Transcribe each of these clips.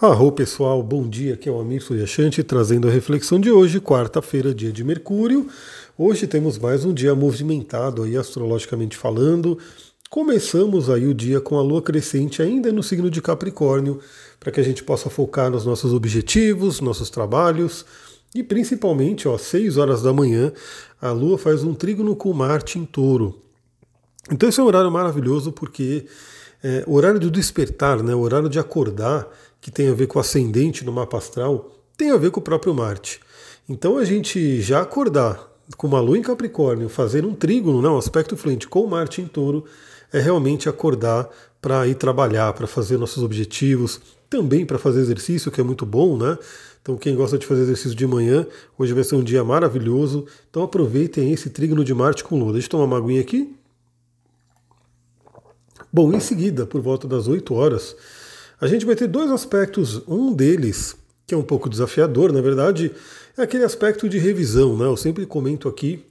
Arro pessoal, bom dia, aqui é o Amir Suryashanti trazendo a reflexão de hoje, quarta-feira, dia de Mercúrio. Hoje temos mais um dia movimentado aí astrologicamente falando. Começamos aí o dia com a lua crescente ainda no signo de Capricórnio, para que a gente possa focar nos nossos objetivos, nossos trabalhos e principalmente, ó, às 6 horas da manhã, a lua faz um trígono com Marte em Touro. Então esse é um horário maravilhoso porque é, o horário do despertar, né, o horário de acordar, que tem a ver com o ascendente no mapa astral, tem a ver com o próprio Marte. Então a gente já acordar com uma lua em Capricórnio, fazer um trígono, né, um aspecto fluente com Marte em touro, é realmente acordar para ir trabalhar, para fazer nossos objetivos, também para fazer exercício, que é muito bom, né? Então, quem gosta de fazer exercício de manhã, hoje vai ser um dia maravilhoso. Então, aproveitem esse trígono de Marte com Lua. Deixa eu tomar uma aguinha aqui. Bom, em seguida, por volta das 8 horas, a gente vai ter dois aspectos. Um deles, que é um pouco desafiador, na verdade, é aquele aspecto de revisão. Né? Eu sempre comento aqui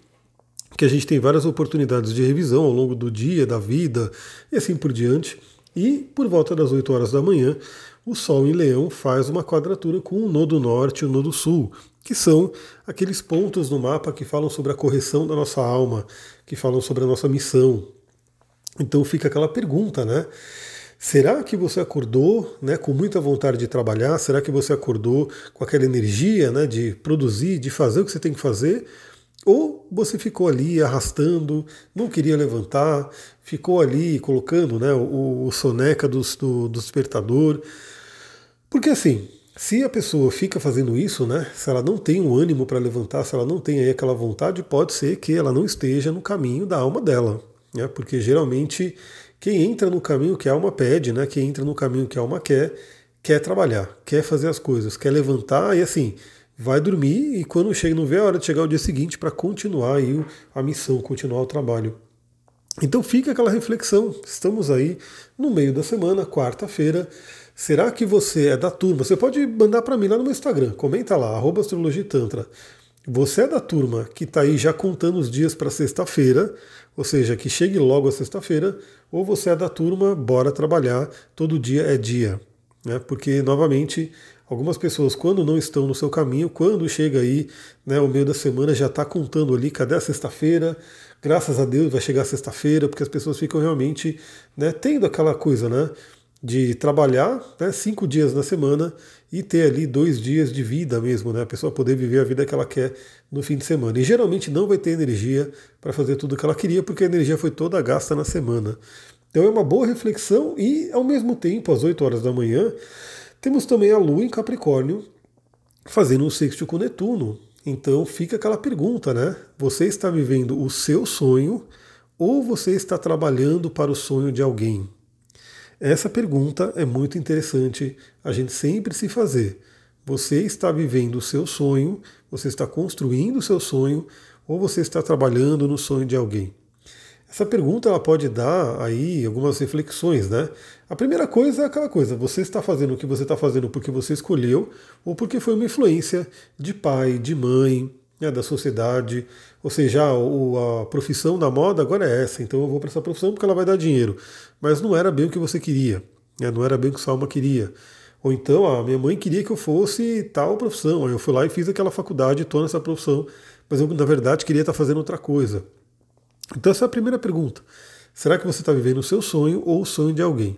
que a gente tem várias oportunidades de revisão ao longo do dia, da vida e assim por diante. E por volta das 8 horas da manhã, o Sol em Leão faz uma quadratura com o nodo norte e o nodo sul, que são aqueles pontos no mapa que falam sobre a correção da nossa alma, que falam sobre a nossa missão. Então fica aquela pergunta, né? Será que você acordou né, com muita vontade de trabalhar? Será que você acordou com aquela energia né, de produzir, de fazer o que você tem que fazer? Ou você ficou ali arrastando, não queria levantar, ficou ali colocando né, o, o soneca do, do, do despertador? Porque assim, se a pessoa fica fazendo isso, né, se ela não tem um ânimo para levantar, se ela não tem aí aquela vontade, pode ser que ela não esteja no caminho da alma dela. Né, porque geralmente quem entra no caminho que a alma pede, né? Quem entra no caminho que a alma quer, quer trabalhar, quer fazer as coisas, quer levantar e assim, vai dormir e quando chega, não vê a hora de chegar o dia seguinte para continuar aí a missão, continuar o trabalho. Então fica aquela reflexão. Estamos aí no meio da semana, quarta-feira. Será que você é da turma? Você pode mandar para mim lá no meu Instagram, comenta lá, arroba astrologitantra. Você é da turma que está aí já contando os dias para sexta-feira, ou seja, que chegue logo a sexta-feira, ou você é da turma, bora trabalhar, todo dia é dia. Né? Porque, novamente, algumas pessoas, quando não estão no seu caminho, quando chega aí né, o meio da semana, já está contando ali, cadê a sexta-feira? Graças a Deus vai chegar sexta-feira, porque as pessoas ficam realmente né, tendo aquela coisa, né? de trabalhar né, cinco dias na semana e ter ali dois dias de vida mesmo, né? A pessoa poder viver a vida que ela quer no fim de semana. E geralmente não vai ter energia para fazer tudo o que ela queria, porque a energia foi toda gasta na semana. Então é uma boa reflexão e, ao mesmo tempo, às 8 horas da manhã, temos também a Lua em Capricórnio fazendo um sexto com Netuno. Então fica aquela pergunta, né? Você está vivendo o seu sonho ou você está trabalhando para o sonho de alguém? Essa pergunta é muito interessante a gente sempre se fazer. Você está vivendo o seu sonho, você está construindo o seu sonho, ou você está trabalhando no sonho de alguém? Essa pergunta ela pode dar aí algumas reflexões, né? A primeira coisa é aquela coisa: você está fazendo o que você está fazendo porque você escolheu ou porque foi uma influência de pai, de mãe, né, da sociedade. Ou seja, a, a profissão da moda agora é essa, então eu vou para essa profissão porque ela vai dar dinheiro. Mas não era bem o que você queria, né, não era bem o que sua alma queria. Ou então, a minha mãe queria que eu fosse tal profissão, aí eu fui lá e fiz aquela faculdade, estou nessa profissão, mas eu, na verdade, queria estar fazendo outra coisa. Então, essa é a primeira pergunta. Será que você está vivendo o seu sonho ou o sonho de alguém?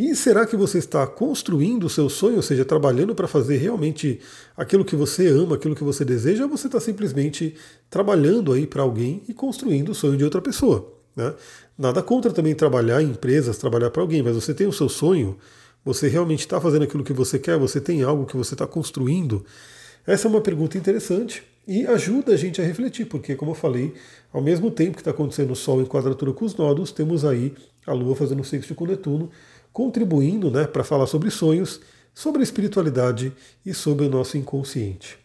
E será que você está construindo o seu sonho, ou seja, trabalhando para fazer realmente aquilo que você ama, aquilo que você deseja, ou você está simplesmente trabalhando aí para alguém e construindo o sonho de outra pessoa? Né? Nada contra também trabalhar em empresas, trabalhar para alguém, mas você tem o seu sonho, você realmente está fazendo aquilo que você quer, você tem algo que você está construindo? Essa é uma pergunta interessante e ajuda a gente a refletir, porque, como eu falei, ao mesmo tempo que está acontecendo o Sol em quadratura com os nodos, temos aí a Lua fazendo sexto com Netuno, contribuindo né, para falar sobre sonhos, sobre a espiritualidade e sobre o nosso inconsciente.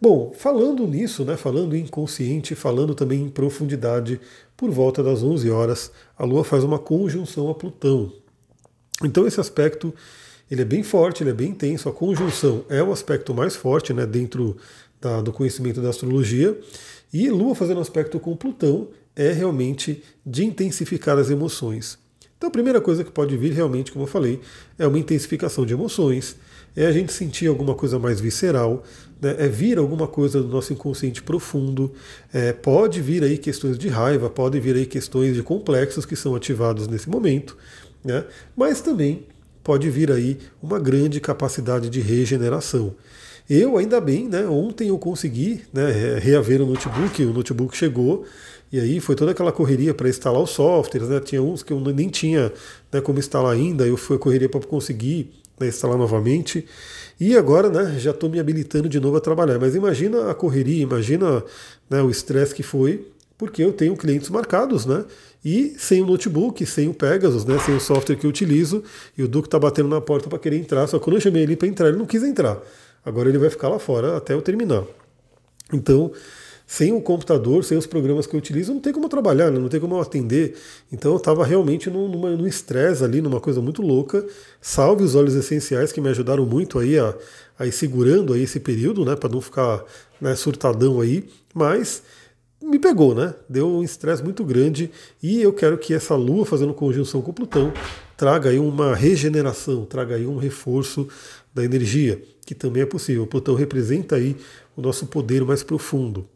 Bom, falando nisso, né, falando em inconsciente, falando também em profundidade, por volta das 11 horas, a Lua faz uma conjunção a Plutão. Então esse aspecto ele é bem forte, ele é bem intenso. A conjunção é o aspecto mais forte né, dentro da, do conhecimento da astrologia. E Lua fazendo aspecto com Plutão é realmente de intensificar as emoções. Então a primeira coisa que pode vir realmente, como eu falei, é uma intensificação de emoções, é a gente sentir alguma coisa mais visceral, né? é vir alguma coisa do nosso inconsciente profundo, é, pode vir aí questões de raiva, pode vir aí questões de complexos que são ativados nesse momento, né? mas também pode vir aí uma grande capacidade de regeneração. Eu, ainda bem, né, ontem eu consegui né, reaver o notebook, o notebook chegou, e aí foi toda aquela correria para instalar os softwares, né? Tinha uns que eu nem tinha né, como instalar ainda, eu fui correria para conseguir né, instalar novamente. E agora né, já estou me habilitando de novo a trabalhar. Mas imagina a correria, imagina né, o estresse que foi, porque eu tenho clientes marcados, né? E sem o notebook, sem o Pegasus, né, sem o software que eu utilizo, e o Duque está batendo na porta para querer entrar, só que quando eu chamei ele para entrar, ele não quis entrar. Agora ele vai ficar lá fora até eu terminar. Então, sem o computador, sem os programas que eu utilizo, não tem como trabalhar, né? não tem como atender. Então eu estava realmente num, num estresse ali, numa coisa muito louca. Salve os óleos essenciais que me ajudaram muito aí a, a ir segurando aí esse período, né? Para não ficar né, surtadão aí. Mas me pegou, né? Deu um estresse muito grande e eu quero que essa Lua fazendo conjunção com Plutão traga aí uma regeneração, traga aí um reforço da energia, que também é possível. Plutão representa aí o nosso poder mais profundo.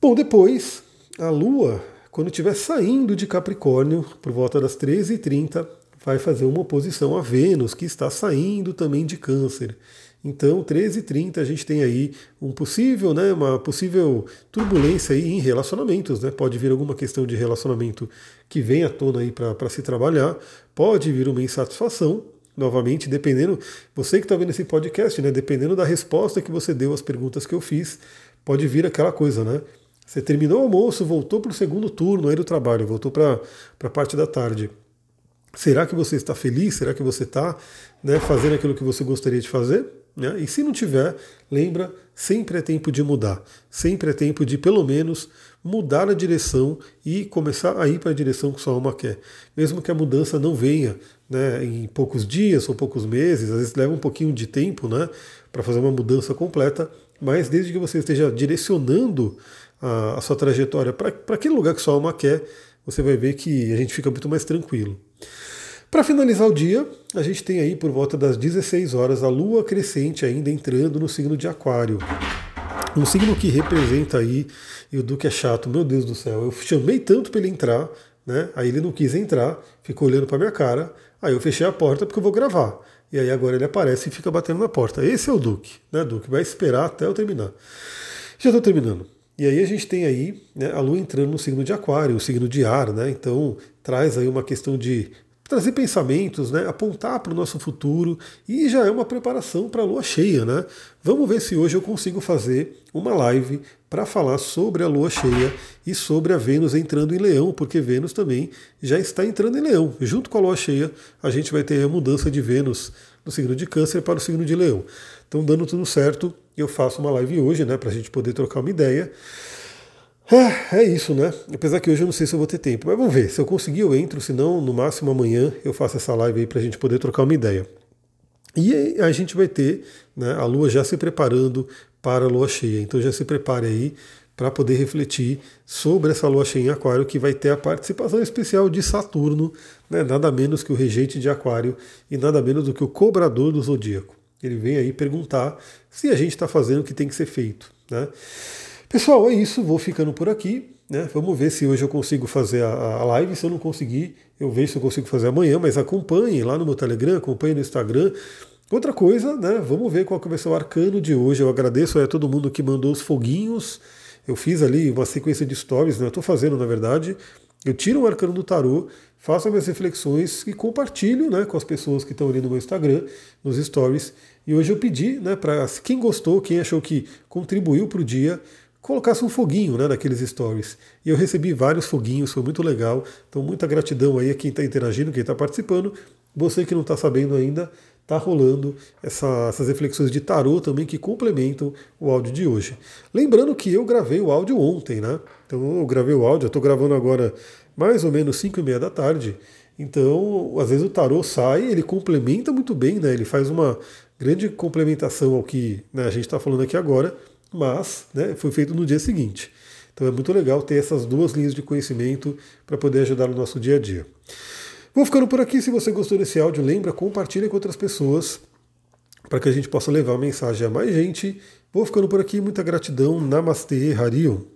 Bom, depois, a Lua, quando estiver saindo de Capricórnio, por volta das 13h30, vai fazer uma oposição a Vênus, que está saindo também de Câncer. Então, 13h30 a gente tem aí um possível, né, uma possível turbulência aí em relacionamentos, né? Pode vir alguma questão de relacionamento que vem à tona aí para se trabalhar, pode vir uma insatisfação, novamente, dependendo, você que está vendo esse podcast, né, dependendo da resposta que você deu às perguntas que eu fiz, pode vir aquela coisa, né? Você terminou o almoço, voltou para o segundo turno aí do trabalho, voltou para a parte da tarde. Será que você está feliz? Será que você está né, fazendo aquilo que você gostaria de fazer? Né? E se não tiver, lembra, sempre é tempo de mudar. Sempre é tempo de, pelo menos, mudar a direção e começar a ir para a direção que sua alma quer. Mesmo que a mudança não venha né, em poucos dias ou poucos meses, às vezes leva um pouquinho de tempo né, para fazer uma mudança completa, mas desde que você esteja direcionando a, a sua trajetória para aquele lugar que sua alma quer, você vai ver que a gente fica muito mais tranquilo. Para finalizar o dia, a gente tem aí por volta das 16 horas a lua crescente ainda entrando no signo de Aquário. Um signo que representa aí, e o Duque é chato, meu Deus do céu, eu chamei tanto para ele entrar, né? Aí ele não quis entrar, ficou olhando para minha cara, aí eu fechei a porta porque eu vou gravar. E aí agora ele aparece e fica batendo na porta. Esse é o Duque, né, Duque? Vai esperar até eu terminar. Já estou terminando. E aí a gente tem aí né, a Lua entrando no signo de Aquário, o signo de ar, né? Então traz aí uma questão de trazer pensamentos, né, apontar para o nosso futuro e já é uma preparação para a lua cheia, né? Vamos ver se hoje eu consigo fazer uma live para falar sobre a lua cheia e sobre a Vênus entrando em Leão, porque Vênus também já está entrando em Leão. Junto com a lua cheia, a gente vai ter a mudança de Vênus do signo de Câncer para o signo de Leão. Então, dando tudo certo, eu faço uma live hoje, né, para a gente poder trocar uma ideia. É, é isso, né? Apesar que hoje eu não sei se eu vou ter tempo, mas vamos ver. Se eu conseguir, eu entro, se não, no máximo amanhã eu faço essa live aí para a gente poder trocar uma ideia. E a gente vai ter né, a Lua já se preparando para a Lua cheia. Então já se prepare aí para poder refletir sobre essa Lua cheia em Aquário, que vai ter a participação especial de Saturno, né, nada menos que o regente de Aquário e nada menos do que o cobrador do zodíaco. Ele vem aí perguntar se a gente está fazendo o que tem que ser feito. Né? Pessoal, é isso, vou ficando por aqui. Né? Vamos ver se hoje eu consigo fazer a, live. Se eu não conseguir, eu vejo se eu consigo fazer amanhã, mas acompanhe lá no meu Telegram, acompanhe no Instagram. Outra coisa, né? Vamos ver qual que vai ser o arcano de hoje. Eu agradeço a todo mundo que mandou os foguinhos. Eu fiz ali uma sequência de stories, né? Eu estou fazendo, na verdade. Eu tiro o arcano do tarô, faço minhas reflexões e compartilho né, com as pessoas que estão ali no meu Instagram, nos stories. E hoje eu pedi né, para quem gostou, quem achou que contribuiu para o dia, colocasse um foguinho né, naqueles stories. E eu recebi vários foguinhos, foi muito legal. Então, muita gratidão aí a quem está interagindo, quem está participando. Você que não está sabendo ainda, está rolando essa, essas reflexões de tarô também que complementam o áudio de hoje. Lembrando que eu gravei o áudio ontem, né? Então eu gravei o áudio, eu estou gravando agora mais ou menos 5 e meia da tarde. Então, às vezes o tarô sai, ele complementa muito bem, né? Ele faz uma grande complementação ao que né, a gente está falando aqui agora mas né, foi feito no dia seguinte. Então é muito legal ter essas duas linhas de conhecimento para poder ajudar no nosso dia a dia. Vou ficando por aqui. Se você gostou desse áudio, lembra, compartilha com outras pessoas para que a gente possa levar a mensagem a mais gente. Vou ficando por aqui. Muita gratidão. Namastê, Harion.